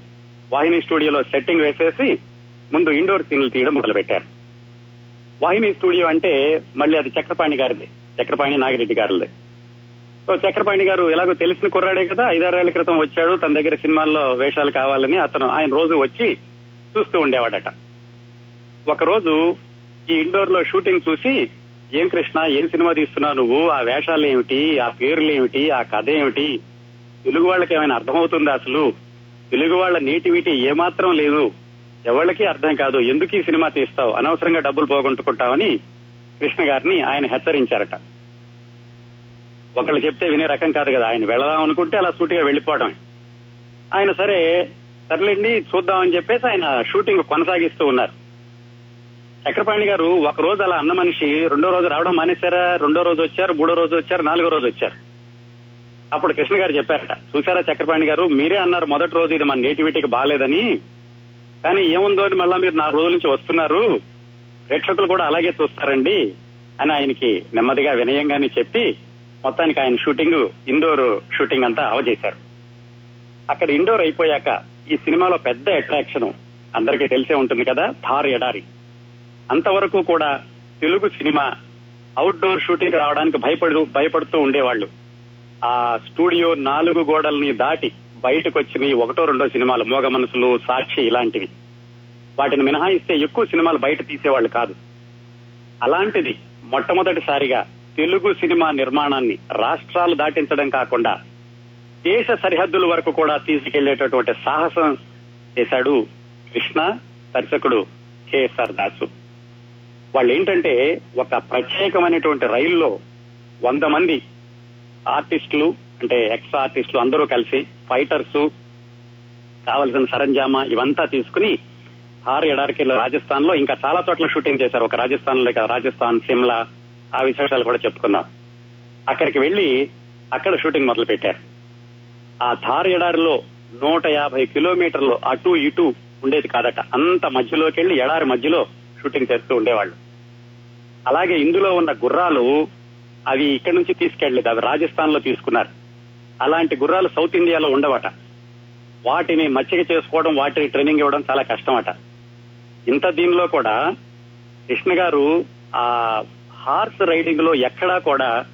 వాహిని స్టూడియోలో సెట్టింగ్ వేసేసి ముందు ఇండోర్ సీన్లు తీయడం మొదలు పెట్టారు వాహిని స్టూడియో అంటే మళ్ళీ అది చక్రపాణి గారిది చక్రపాణి నాగిరెడ్డి గారిది. సో చక్రపాణి గారు ఎలాగో తెలిసిన కుర్రాడే కదా ఐదారేళ్ళ క్రితం వచ్చాడు తన దగ్గర సినిమాల్లో వేషాలు కావాలని అతను ఆయన రోజు వచ్చి చూస్తూ ఉండేవాడట. ఒకరోజు ఈ ఇండోర్లో షూటింగ్ చూసి ఏం కృష్ణ ఏం సినిమా తీస్తున్నావు నువ్వు? ఆ వేషాలు ఏమిటి? ఆ పేర్లు ఏమిటి? ఆ కథ ఏమిటి? తెలుగు వాళ్ళకి ఏమైనా అర్థమవుతుందా అసలు? తెలుగు వాళ్ళ నేటివిటీ ఏమాత్రం లేదు. ఎవరికి అర్థం కాదు. ఎందుకు ఈ సినిమా తీస్తావు? అనవసరంగా డబ్బులు పోగొట్టుకుంటావని కృష్ణ గారిని ఆయన హెచ్చరించారట. ఒకళ్ళు చెప్తే వినే రకం కాదు కదా. ఆయన వెళదాం అనుకుంటే అలా సూటిగా వెళ్ళిపోవడం ఆయన సరే సర్లేండి చూద్దామని చెప్పేసి ఆయన షూటింగ్ కొనసాగిస్తూ ఉన్నారు. చక్రపాణి గారు ఒక రోజు అలా అన్న మనిషి రెండో రోజు రావడం మానేశారా రెండో రోజు వచ్చారు మూడో రోజు వచ్చారు నాలుగో రోజు వచ్చారు? అప్పుడు కృష్ణ గారు చెప్పారట చూసారా చక్రపాణి గారు మీరే అన్నారు మొదటి రోజు ఇది మన నేటివిటీకి బాగాలేదని కానీ ఏముందో అని మళ్ళా మీరు నాలుగు రోజుల నుంచి వస్తున్నారు. ప్రేక్షకులు కూడా అలాగే చూస్తారండి అని ఆయనకి నెమ్మదిగా వినయంగానే చెప్పి మొత్తానికి ఆయన షూటింగ్ ఇండోర్ షూటింగ్ అంతా అవజేశారు అక్కడ ఇండోర్ అయిపోయాక ఈ సినిమాలో పెద్ద అట్రాక్షన్ అందరికీ తెలిసే ఉంటుంది కదా థార్ ఎడారి. అంతవరకు కూడా తెలుగు సినిమా అవుట్డోర్ షూటింగ్ రావడానికి భయపడు భయపడుతూ ఉండేవాళ్ళు. ఆ స్టూడియో నాలుగు గోడల్ని దాటి బయటకు వచ్చినవి ఒకటో రెండో సినిమాలు మోగ మనసులు సాక్షి ఇలాంటివి. వాటిని మినహాయిస్తే ఎక్కువ సినిమాలు బయట తీసేవాళ్ళు కాదు. అలాంటిది మొట్టమొదటిసారిగా తెలుగు సినిమా నిర్మాణాన్ని రాష్ట్రాలు దాటించడం కాకుండా దేశ సరిహద్దుల వరకు కూడా తీసుకెళ్ళేటటువంటి సాహసం చేశాడు కృష్ణ దర్శకుడు కేఎస్ఆర్ దాసు. వాళ్ళు ఏంటంటే ఒక ప్రత్యేకమైనటువంటి రైల్లో వంద మంది ఆర్టిస్టులు అంటే ఎక్స్ ఆర్టిస్టులు అందరూ కలిసి ఫైటర్స్ కావలసిన సరంజామా ఇవంతా తీసుకుని ఆరు ఎడారికి రాజస్థాన్లో ఇంకా చాలా చోట్ల షూటింగ్ చేశారు. ఒక రాజస్థాన్ లేక ఇక రాజస్థాన్ సిమ్లా ఆ విశేషాలు కూడా చెప్పుకున్నాం అక్కడికి వెళ్ళి అక్కడ షూటింగ్ మొదలు పెట్టారు ఆ థార్ ఎడారిలో నూట యాభై కిలోమీటర్లు అటు ఇటు ఉండేది కాదట. అంత మధ్యలోకి వెళ్ళి ఎడారి మధ్యలో షూటింగ్ చేస్తూ ఉండేవాళ్ళు. అలాగే ఇందులో ఉన్న గుర్రాలు అవి ఇక్కడి నుంచి తీసుకెళ్ళేదు అవి రాజస్థాన్లో తీసుకున్నారు. అలాంటి గుర్రాలు సౌత్ ఇండియాలో ఉండవట. వాటిని మచ్చిక చేసుకోవడం వాటిని ట్రైనింగ్ ఇవ్వడం చాలా కష్టం అట ఇంత దీనిలో కూడా కృష్ణ గారు ఆ హార్స్ రైడింగ్లో ఎక్కడా కూడా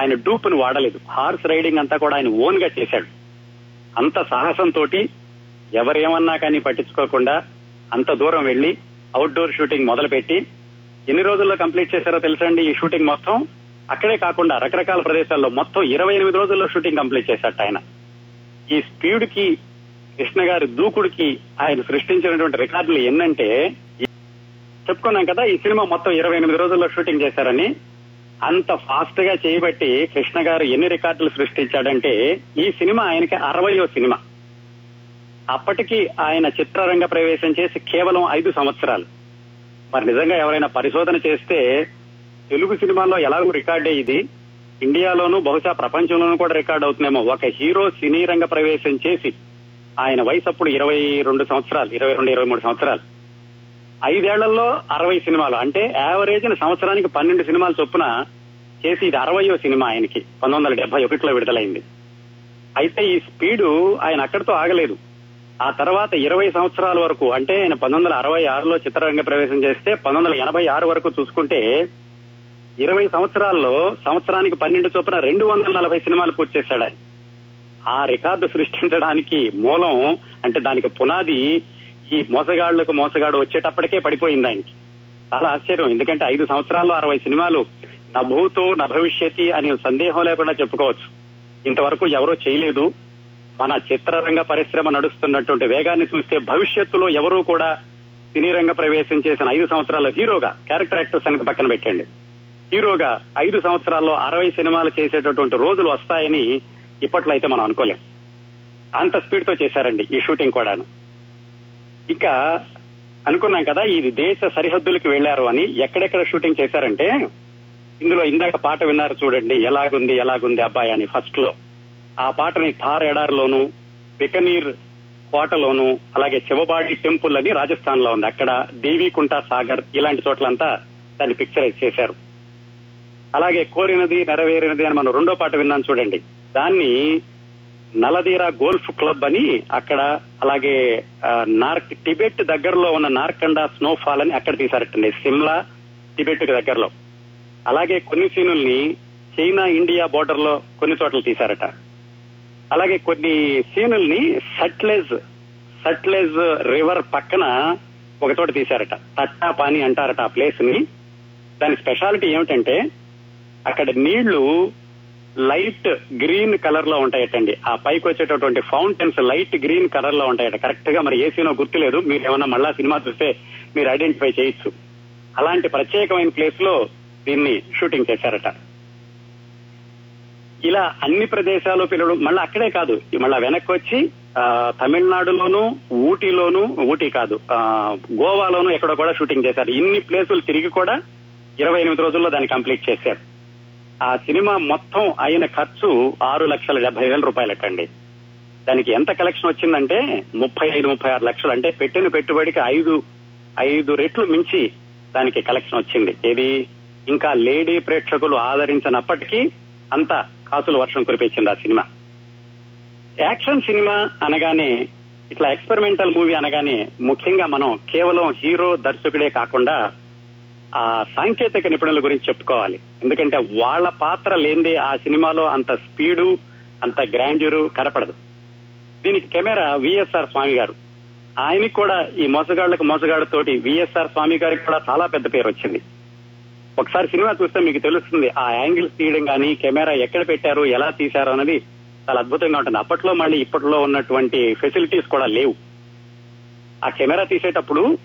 ఆయన డూప్ను వాడలేదు. హార్స్ రైడింగ్ అంతా కూడా ఆయన ఓన్గా చేశాడు. అంత సాహసంతో ఎవరేమన్నా కానీ పట్టించుకోకుండా అంత దూరం వెళ్ళి అవుట్డోర్ షూటింగ్ మొదలుపెట్టి ఎన్ని రోజుల్లో కంప్లీట్ చేశారో తెలుసండి ఈ షూటింగ్ మొత్తం? అక్కడే కాకుండా రకరకాల ప్రదేశాల్లో మొత్తం ఇరవై ఎనిమిది రోజుల్లో షూటింగ్ కంప్లీట్ చేశాట ఆయన. ఈ స్పీడ్కి కృష్ణ గారి దూకుడికి ఆయన సృష్టించినటువంటి రికార్డులు ఎన్నంటే చెప్పుకున్నాం కదా ఈ సినిమా మొత్తం ఇరవై ఎనిమిది రోజుల్లో షూటింగ్ చేశారని. అంత ఫాస్ట్గా చేయబట్టి కృష్ణ గారు ఎన్ని రికార్డులు సృష్టించాడంటే ఈ సినిమా ఆయనకి అరవయో సినిమా. అప్పటికి ఆయన చిత్రరంగ ప్రవేశం చేసి కేవలం ఐదు సంవత్సరాలు. మరి నిజంగా ఎవరైనా పరిశోధన చేస్తే తెలుగు సినిమాల్లో ఎలాగో రికార్డ్ అయ్యింది? ఇండియాలోనూ బహుశా ప్రపంచంలోనూ కూడా రికార్డ్ అవుతుందేమో. ఒక హీరో సినీ రంగ ప్రవేశం చేసి ఆయన వయసు అప్పుడు ఇరవై రెండు సంవత్సరాలు ఇరవై రెండు ఇరవై మూడు సంవత్సరాలు. ఐదేళ్ళలో అరవై సినిమాలు. అంటే యావరేజ్ సంవత్సరానికి పన్నెండు సినిమాలు చొప్పున చేసి ఇది అరవయో సినిమా ఆయనకి. పంతొమ్మిది వందల డెబ్బై ఒకటిలో విడుదలైంది. అయితే ఈ స్పీడు ఆయన అక్కడితో ఆగలేదు. ఆ తర్వాత ఇరవై సంవత్సరాల వరకు అంటే ఆయన పంతొమ్మిది వందల అరవై ఆరులో చిత్రరంగ ప్రవేశం చేస్తే పంతొమ్మిది వందల ఎనభై ఆరు వరకు చూసుకుంటే ఇరవై సంవత్సరాల్లో సంవత్సరానికి పన్నెండు చొప్పున రెండు వందల నలభై సినిమాలు పూర్తి చేశాడు ఆయన. ఆ రికార్డు సృష్టించడానికి మూలం అంటే దానికి పునాది ఈ మోసగాళ్ళకు మోసగాడు వచ్చేటప్పటికే పడిపోయింది ఆయనకి. చాలా ఆశ్చర్యం ఎందుకంటే ఐదు సంవత్సరాల్లో అరవై సినిమాలు నభూతో నభవిష్యతి అనే అని సందేహం లేకుండా చెప్పుకోవచ్చు. ఇంతవరకు ఎవరో చేయలేదు. మన చిత్రరంగ పరిశ్రమ నడుస్తున్నటువంటి వేగాన్ని చూస్తే భవిష్యత్తులో ఎవరూ కూడా సినీ రంగ ప్రవేశం చేసిన ఐదు సంవత్సరాల హీరోగా క్యారెక్టర్ యాక్టర్స్ అని పక్కన పెట్టండి. హీరోగా ఐదు సంవత్సరాల్లో అరవై సినిమాలు చేసేటటువంటి రోజులు వస్తాయని ఇప్పట్లో అయితే మనం అనుకోలేం. అంత స్పీడ్తో చేశారండి ఈ షూటింగ్ కూడాను. ఇంకా అనుకున్నాం కదా ఇది దేశ సరిహద్దులకు వెళ్ళారు అని ఎక్కడెక్కడ షూటింగ్ చేశారంటే ఇందులో ఇందాక పాట విన్నారు చూడండి ఎలాగుంది ఎలాగుంది అబ్బాయి అని ఫస్ట్లో ఆ పాటని థార్ ఎడార్లోను బికనీర్ కోటలోను అలాగే శివబాడి టెంపుల్ అని రాజస్థాన్లో ఉంది. అక్కడ దేవీకుంట సాగర్ ఇలాంటి చోట్లంతా దాన్ని పిక్చరైజ్ చేశారు. అలాగే కోరినది నెరవేరినది అని మనం రెండో పాట విన్నాం చూడండి. దాన్ని నలదీరా గోల్ఫ్ క్లబ్ అని అక్కడ అలాగే నార్క్ టిబెట్ దగ్గరలో ఉన్న నార్కండా స్నోఫాల్ అని అక్కడ తీశారటండి. సిమ్లా టిబెట్ దగ్గరలో. అలాగే కొన్ని సీనుల్ని చైనా ఇండియా బోర్డర్లో కొన్ని చోట్ల తీశారట. అలాగే కొన్ని సీనుల్ని సట్లెజ్ సట్లెజ్ రివర్ పక్కన ఒక చోట తీశారట. తట్టా పాని అంటారట ఆ ప్లేస్ని దాని స్పెషాలిటీ ఏమిటంటే అక్కడ నీళ్ళు లైట్ గ్రీన్ కలర్లో ఉంటాయటండి. ఆ పైకి వచ్చేటటువంటి ఫౌంటైన్స్ లైట్ గ్రీన్ కలర్లో ఉంటాయట. కరెక్ట్గా మరి ఏ సీనో గుర్తులేదు. మీరు ఏమన్నా మళ్ళా సినిమా చూస్తే మీరు ఐడెంటిఫై చేయొచ్చు. అలాంటి ప్రత్యేకమైన ప్లేస్లో దీన్ని షూటింగ్ చేశారట. ఇలా అన్ని ప్రదేశాలు పిల్లలు మళ్ళీ అక్కడే కాదు. మళ్ళా వెనక్కి వచ్చి తమిళనాడులోను ఊటీలోను ఊటీ కాదు గోవాలోను ఎక్కడో కూడా షూటింగ్ చేశారు. ఇన్ని ప్లేసులు తిరిగి కూడా ఇరవై ఎనిమిది రోజుల్లో దాన్ని కంప్లీట్ చేశారు. ఆ సినిమా మొత్తం అయిన ఖర్చు ఆరు లక్షల డెబ్బై వేల రూపాయలకండి దానికి ఎంత కలెక్షన్ వచ్చిందంటే ముప్పై ఐదు ముప్పై ఆరు లక్షలు. అంటే పెట్టిన పెట్టుబడికి ఐదు ఐదు రెట్లు మించి దానికి కలెక్షన్ వచ్చింది. ఇది ఇంకా లేడీ ప్రేక్షకులు ఆదరించినప్పటికీ అంత కాసుల వర్షం కురిపించింది ఆ సినిమా. యాక్షన్ సినిమా అనగానే ఇట్లా ఎక్స్పెరిమెంటల్ మూవీ అనగానే ముఖ్యంగా మనం కేవలం హీరో దర్శకుడే కాకుండా ఆ సాంకేతిక నిపుణుల గురించి చెప్పుకోవాలి. ఎందుకంటే వాళ్ళ పాత్ర లేనిదే ఆ సినిమాలో అంత స్పీడు అంత గ్రాండ్యూరు కనపడదు. దీనికి కెమెరా విఎస్ఆర్ స్వామి గారు. ఆయనకి కూడా ఈ మోసగాళ్ళకు మోసగాడుతోటి విఎస్ఆర్ స్వామి గారికి కూడా చాలా పెద్ద పేరు వచ్చింది ఒకసారి సినిమా చూస్తే మీకు తెలుస్తుంది ఆ యాంగిల్స్ తీయడం కానీ కెమెరా ఎక్కడ పెట్టారు ఎలా తీశారు అనేది చాలా అద్భుతంగా ఉంటుంది. అప్పట్లో మళ్ళీ ఇప్పట్లో ఉన్నటువంటి ఫెసిలిటీస్ కూడా లేవు. ఆ కెమెరా తీసేటప్పుడు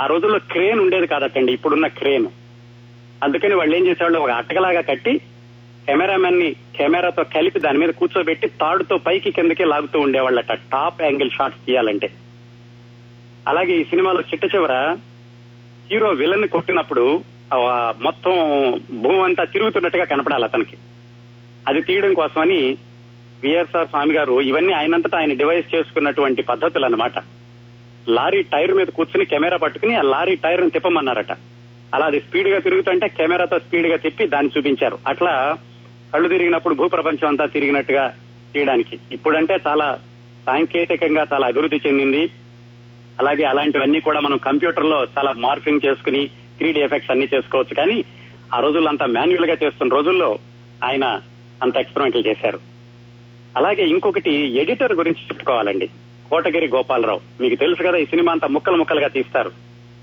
ఆ రోజుల్లో క్రేన్ ఉండేది కాదటండి ఇప్పుడున్న క్రేన్. అందుకని వాళ్ళు ఏం చేసేవాళ్ళు ఒక అట్టగలాగా కట్టి కెమెరామెన్ని కెమెరాతో కలిపి దాని మీద కూర్చోబెట్టి తాడుతో పైకి కిందకి లాగుతూ ఉండేవాళ్ళట టాప్ యాంగిల్ షాట్స్ తీయాలంటే. అలాగే ఈ సినిమాలో చిట్ట చివర హీరో విలన్ కొట్టినప్పుడు మొత్తం భూమి అంతా తిరుగుతున్నట్టుగా కనపడాలి అతనికి. అది తీయడం కోసమని విఎస్ఆర్ స్వామి గారు ఇవన్నీ ఆయనంతటా ఆయన డివైస్ చేసుకున్నటువంటి పద్ధతులు అన్నమాట. లారీ టైర్ మీద కూర్చుని కెమెరా పట్టుకుని ఆ లారీ టైర్ని తిప్పమన్నారట. అలా అది స్పీడ్గా తిరుగుతుంటే కెమెరాతో స్పీడ్గా తిప్పి దాన్ని చూపించారు. అట్లా కళ్ళు తిరిగినప్పుడు భూప్రపంచం అంతా తిరిగినట్టుగా తీయడానికి. ఇప్పుడంటే చాలా సాంకేతికంగా చాలా అభివృద్ధి చెందింది. అలాగే అలాంటివన్నీ కూడా మనం కంప్యూటర్లో చాలా మార్ఫింగ్ చేసుకుని త్రీ ఎఫెక్ట్స్ అన్ని చేసుకోవచ్చు. కానీ ఆ రోజుల్లో అంతా మాన్యువల్గా చేస్తున్న రోజుల్లో ఆయన అంత ఎక్స్పెరిమెంట్లు చేశారు. అలాగే ఇంకొకటి ఎడిటర్ గురించి చెప్పుకోవాలండి. కోటగిరి గోపాలరావు. మీకు తెలుసు కదా ఈ సినిమా అంతా ముక్కలు ముక్కలుగా తీస్తారు.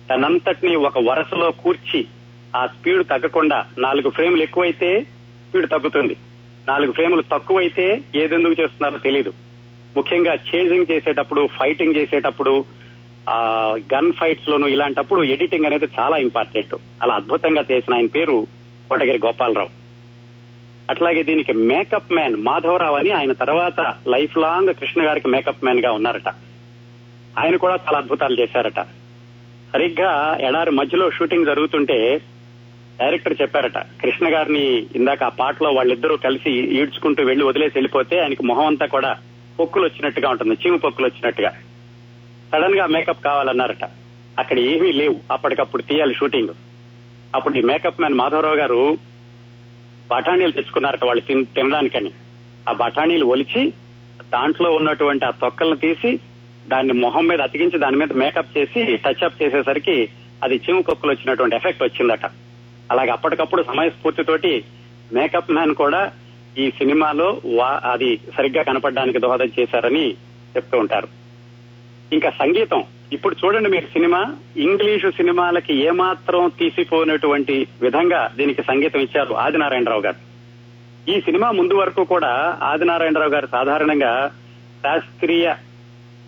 తనంతటిని ఒక వరుసలో కూర్చి ఆ స్పీడ్ తగ్గకుండా నాలుగు ఫ్రేములు ఎక్కువైతే స్పీడ్ తగ్గుతుంది. నాలుగు ఫ్రేములు తక్కువైతే ఏదెందుకు చేస్తున్నారో తెలియదు ముఖ్యంగా చేజింగ్ చేసేటప్పుడు ఫైటింగ్ చేసేటప్పుడు ఆ గన్ ఫైట్స్ లోను ఇలాంటప్పుడు ఎడిటింగ్ అనేది చాలా ఇంపార్టెంట్ అలా అద్భుతంగా చేసిన ఆయన పేరు కోటగిరి గోపాలరావు. అట్లాగే దీనికి మేకప్ మ్యాన్ మాధవరావు అని ఆయన తర్వాత లైఫ్ లాంగ్ కృష్ణ గారికి మేకప్ మ్యాన్గా ఉన్నారట. ఆయన కూడా చాలా అద్భుతాలు చేశారట. సరిగ్గా ఎడారి మధ్యలో షూటింగ్ జరుగుతుంటే డైరెక్టర్ చెప్పారట కృష్ణ గారిని ఇందాక ఆ పాటలో వాళ్ళిద్దరూ కలిసి ఈడ్చుకుంటూ వెళ్ళి వదిలేసి వెళ్ళిపోతే ఆయనకి మొహం అంతా కూడా పొక్కులు వచ్చినట్టుగా ఉంటుంది చీము పొక్కులు వచ్చినట్టుగా. సడన్గా మేకప్ కావాలన్నారట. అక్కడ ఏమీ లేవు. అప్పటికప్పుడు తీయాలి షూటింగ్. అప్పుడు ఈ మేకప్ మ్యాన్ మాధవరావు గారు బఠానీలు తెచ్చుకున్నారట వాళ్ళు తిన్- తినడానికని. ఆ బఠానీలు ఒలిచి దాంట్లో ఉన్నటువంటి ఆ తొక్కలను తీసి దాన్ని మొహం మీద అతికించి దాని మీద మేకప్ చేసి టచ్ అప్ చేసేసరికి అది చిముకొక్కులు వచ్చినటువంటి ఎఫెక్ట్ వచ్చిందట. అలాగే అప్పటికప్పుడు సమయస్ఫూర్తితోటి మేకప్ మ్యాన్ కూడా ఈ సినిమాలో వా- అది సరిగ్గా కనపడడానికి దోహదం చేశారని చెప్తూ ఉంటారు. ఇంకా సంగీతం. ఇప్పుడు చూడండి మీరు సినిమా ఇంగ్లీషు సినిమాలకి ఏమాత్రం తీసిపోయినటువంటి విధంగా దీనికి సంగీతం ఇచ్చారు ఆదినారాయణరావు గారు. ఈ సినిమా ముందు వరకు కూడా ఆదినారాయణరావు గారు సాధారణంగా శాస్త్రీయ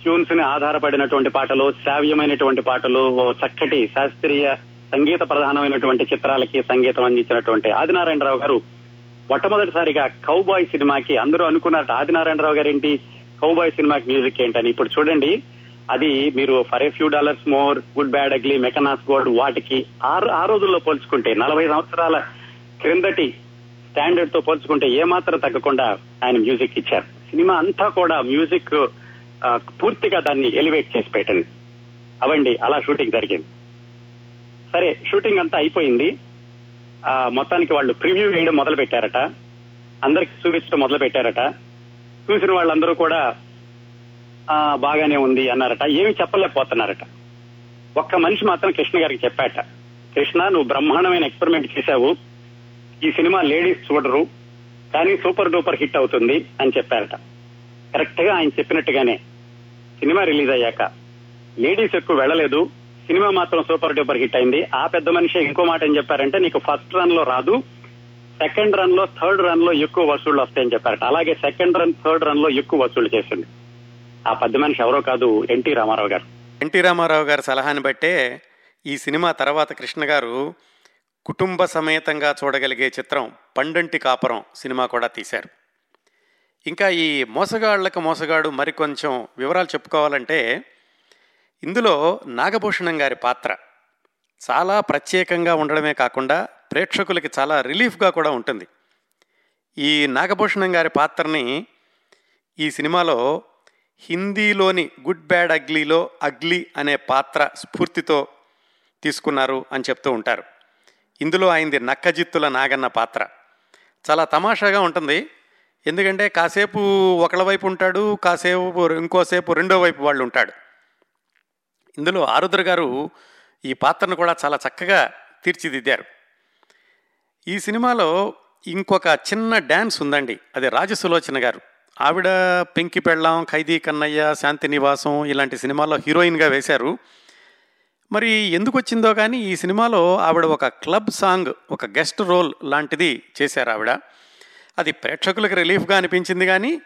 ట్యూన్స్ని ఆధారపడినటువంటి పాటలు శ్రావ్యమైనటువంటి పాటలు చక్కటి శాస్త్రీయ సంగీత ప్రధానమైనటువంటి చిత్రాలకి సంగీతం అందించినటువంటి ఆదినారాయణరావు గారు మొట్టమొదటిసారిగా కౌబాయ్ సినిమాకి అందరూ అనుకున్నారు. ఆదినారాయణరావు గారు ఏంటి కౌబాయ్ సినిమాకి మ్యూజిక్ ఏంటని. ఇప్పుడు చూడండి అది మీరు for a few dollars more good bad ugly Mackenna's gold వాటికి ఆ ఆ రోజుల్లో పోల్చుకుంటే నలభై సంవత్సరాల క్రిందటి స్టాండర్డ్తో పోల్చుకుంటే ఏమాత్రం తగ్గకుండా ఆయన మ్యూజిక్ ఇచ్చారు. సినిమా అంతా కూడా మ్యూజిక్ పూర్తిగా దాన్ని ఎలివేట్ చేసి పెట్టండి. అవండి అలా షూటింగ్ జరిగింది. సరే షూటింగ్ అంతా అయిపోయింది. ఆ, మొత్తానికి వాళ్ళు ప్రివ్యూ వేయడం మొదలు పెట్టారట అందరికి చూపించడం మొదలు పెట్టారట చూసిన వాళ్ళందరూ కూడా బాగానే ఉంది అన్నారట. ఏమి చెప్పలేకపోతున్నారట. ఒక్క మనిషి మాత్రం కృష్ణ గారికి చెప్పాట. కృష్ణ నువ్వు బ్రహ్మాండమైన ఎక్స్పెరిమెంట్ చేశావు. ఈ సినిమా లేడీస్ చూడరు. కానీ సూపర్ డూపర్ హిట్ అవుతుంది అని చెప్పారట. కరెక్ట్గా ఆయన చెప్పినట్టుగానే సినిమా రిలీజ్ అయ్యాక లేడీస్ ఎక్కువ వెళ్ళలేదు. సినిమా మాత్రం సూపర్ డూపర్ హిట్ అయింది. ఆ పెద్ద మనిషి ఇంకో మాట ఏం చెప్పారంటే నీకు ఫస్ట్ రన్లో రాదు. సెకండ్ రన్లో థర్డ్ రన్లో ఎక్కువ వసూళ్ళు వస్తాయని చెప్పారట. అలాగే సెకండ్ రన్ థర్డ్ రన్లో ఎక్కువ వసూళ్ళు చేసింది. ఆ పెద్ద మనిషి ఎవరో కాదు ఎన్టీ రామారావు గారు. ఎన్టీ రామారావు గారి సలహాని బట్టే ఈ సినిమా తర్వాత కృష్ణ గారు కుటుంబ సమేతంగా చూడగలిగే చిత్రం పండంటి కాపురం సినిమా కూడా తీశారు. ఇంకా ఈ మోసగాళ్ళకు మోసగాడు మరికొంచెం వివరాలు చెప్పుకోవాలంటే ఇందులో నాగభూషణం గారి పాత్ర చాలా ప్రత్యేకంగా ఉండడమే కాకుండా ప్రేక్షకులకి చాలా రిలీఫ్గా కూడా ఉంటుంది. ఈ నాగభూషణం గారి పాత్రని ఈ సినిమాలో హిందీలోని గుడ్ బ్యాడ్ అగ్లీలో అగ్లీ అనే పాత్ర స్ఫూర్తితో తీసుకున్నారు అని చెప్తూ ఉంటారు. ఇందులో ఆయనది నక్కజిత్తుల నాగన్న పాత్ర. చాలా తమాషాగా ఉంటుంది. ఎందుకంటే కాసేపు ఒకళ్ళ వైపు ఉంటాడు కాసేపు ఇంకోసేపు రెండో వైపు వాళ్ళు ఉంటాడు. ఇందులో ఆరుద్ర గారు ఈ పాత్రను కూడా చాలా చక్కగా తీర్చిదిద్దారు. ఈ సినిమాలో ఇంకొక చిన్న డ్యాన్స్ ఉందండి. అది రాజసులోచన గారు. ఆవిడ పెంకి పెళ్ళాం ఖైదీ కన్నయ్య శాంతి నివాసం ఇలాంటి సినిమాల్లో హీరోయిన్గా వేశారు. మరి ఎందుకు వచ్చిందో కానీ ఈ సినిమాలో ఆవిడ ఒక క్లబ్ సాంగ్ ఒక గెస్ట్ రోల్ లాంటిది చేశారు ఆవిడ. అది ప్రేక్షకులకు రిలీఫ్గా అనిపించింది కానీ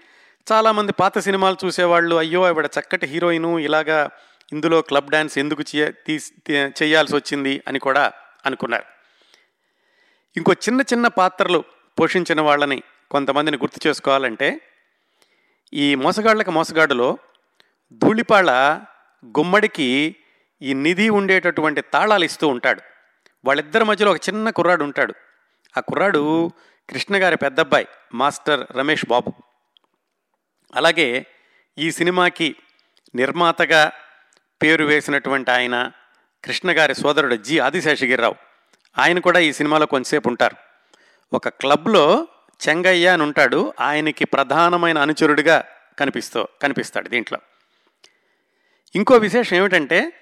చాలామంది పాత సినిమాలు చూసేవాళ్ళు అయ్యో ఆవిడ చక్కటి హీరోయిను ఇలాగా ఇందులో క్లబ్ డ్యాన్స్ ఎందుకు చేయ తీ- చేయాల్సి వచ్చింది అని కూడా అనుకున్నారు. ఇంకో చిన్న చిన్న పాత్రలు పోషించిన వాళ్ళని కొంతమందిని గుర్తు చేసుకోవాలంటే ఈ మోసగాళ్ళకి మోసగాడులో ధూళిపాళ గుమ్మడికి ఈ నిధి ఉండేటటువంటి తాళాలు ఇస్తూ ఉంటాడు. వాళ్ళిద్దరి మధ్యలో ఒక చిన్న కుర్రాడు ఉంటాడు. ఆ కుర్రాడు కృష్ణగారి పెద్దబ్బాయి మాస్టర్ రమేష్ బాబు. అలాగే ఈ సినిమాకి నిర్మాతగా పేరు వేసినటువంటి ఆయన కృష్ణ గారి సోదరుడు జి. ఆదిశేషగిరిరావు. ఆయన కూడా ఈ సినిమాలో కొంతసేపు ఉంటారు. ఒక క్లబ్లో చెంగయ్య అని ఉంటాడు ఆయనకి ప్రధానమైన అనుచరుడిగా కనిపిస్తూ కనిపిస్తాడు దీంట్లో. ఇంకో విశేషం ఏమిటంటే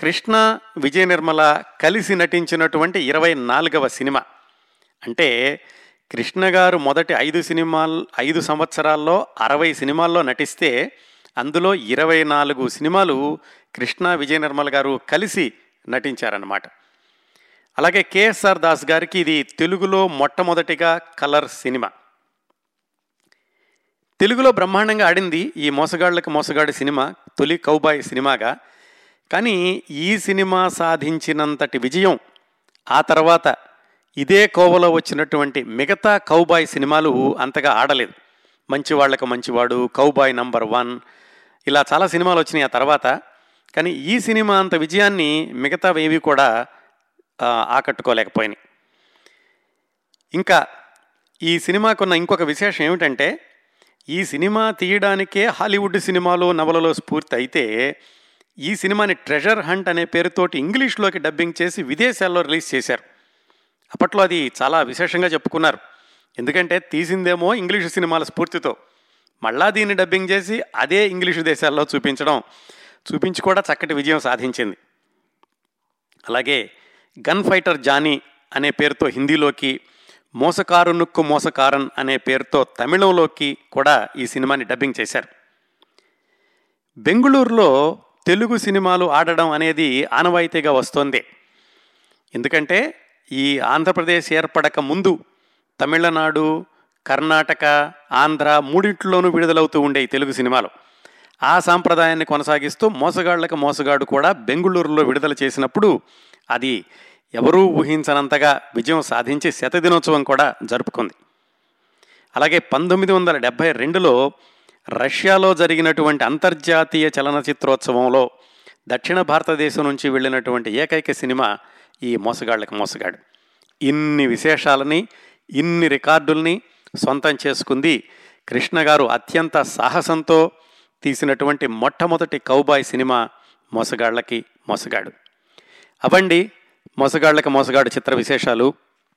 కృష్ణ విజయ నిర్మల కలిసి నటించినటువంటి ఇరవై నాలుగవ సినిమా. అంటే కృష్ణ గారు మొదటి ఐదు సినిమాలు ఐదు సంవత్సరాల్లో అరవై సినిమాల్లో నటిస్తే అందులో ఇరవై నాలుగు సినిమాలు కృష్ణ విజయ నిర్మల గారు కలిసి నటించారన్నమాట. అలాగే కేఎస్ఆర్ దాస్ గారికి ఇది తెలుగులో మొట్టమొదటిగా కలర్ సినిమా. తెలుగులో బ్రహ్మాండంగా ఆడింది ఈ మోసగాళ్ళకు మోసగాడి సినిమా తొలి కౌబాయ్ సినిమాగా. కానీ ఈ సినిమా సాధించినంతటి విజయం ఆ తర్వాత ఇదే కోవలో వచ్చినటువంటి మిగతా కౌబాయ్ సినిమాలు అంతగా ఆడలేదు. మంచి వాళ్ళకు మంచివాడు కౌబాయ్ నంబర్ వన్ ఇలా చాలా సినిమాలు వచ్చినాయి ఆ తర్వాత. కానీ ఈ సినిమా అంత విజయాన్ని మిగతా ఏవి కూడా ఆకట్టుకోలేకపోయినాయి. ఇంకా ఈ సినిమాకున్న ఇంకొక విశేషం ఏమిటంటే ఈ సినిమా తీయడానికే హాలీవుడ్ సినిమాలు నవలలో స్ఫూర్తి అయితే ఈ సినిమాని ట్రెజర్ హంట్ అనే పేరుతోటి ఇంగ్లీష్లోకి డబ్బింగ్ చేసి విదేశాల్లో రిలీజ్ చేశారు. అప్పట్లో అది చాలా విశేషంగా చెప్పుకున్నారు. ఎందుకంటే తీసిందేమో ఇంగ్లీషు సినిమాల స్ఫూర్తితో. మళ్ళా దీన్ని డబ్బింగ్ చేసి అదే ఇంగ్లీషు దేశాల్లో చూపించడం చూపించి కూడా చక్కటి విజయం సాధించింది. అలాగే గన్ ఫైటర్ జానీ అనే పేరుతో హిందీలోకి మోసకారు నుక్కు మోసకారన్ అనే పేరుతో తమిళంలోకి కూడా ఈ సినిమాని డబ్బింగ్ చేశారు. బెంగుళూరులో తెలుగు సినిమాలు ఆడడం అనేది ఆనవాయితీగా వస్తోంది. ఎందుకంటే ఈ ఆంధ్రప్రదేశ్ ఏర్పడక ముందు తమిళనాడు కర్ణాటక ఆంధ్ర మూడింటిలోనూ విడుదలవుతూ ఉండే ఈ తెలుగు సినిమాలు. ఆ సాంప్రదాయాన్ని కొనసాగిస్తూ మోసగాళ్ళకు మోసగాడు కూడా బెంగుళూరులో విడుదల చేసినప్పుడు అది ఎవరూ ఊహించనంతగా విజయం సాధించి శతదినోత్సవం కూడా జరుపుకుంది. అలాగే పంతొమ్మిది వందల డెబ్భై రెండులో రష్యాలో జరిగినటువంటి అంతర్జాతీయ చలనచిత్రోత్సవంలో దక్షిణ భారతదేశం నుంచి వెళ్ళినటువంటి ఏకైక సినిమా ఈ మోసగాళ్ళకి మోసగాడు. ఇన్ని విశేషాలని ఇన్ని రికార్డుల్ని సొంతం చేసుకుంది కృష్ణ గారు అత్యంత సాహసంతో తీసినటువంటి మొట్టమొదటి కౌబాయ్ సినిమా మోసగాళ్ళకి మోసగాడు. అవండి మోసగాళ్ళకి మోసగాడు చిత్ర విశేషాలు.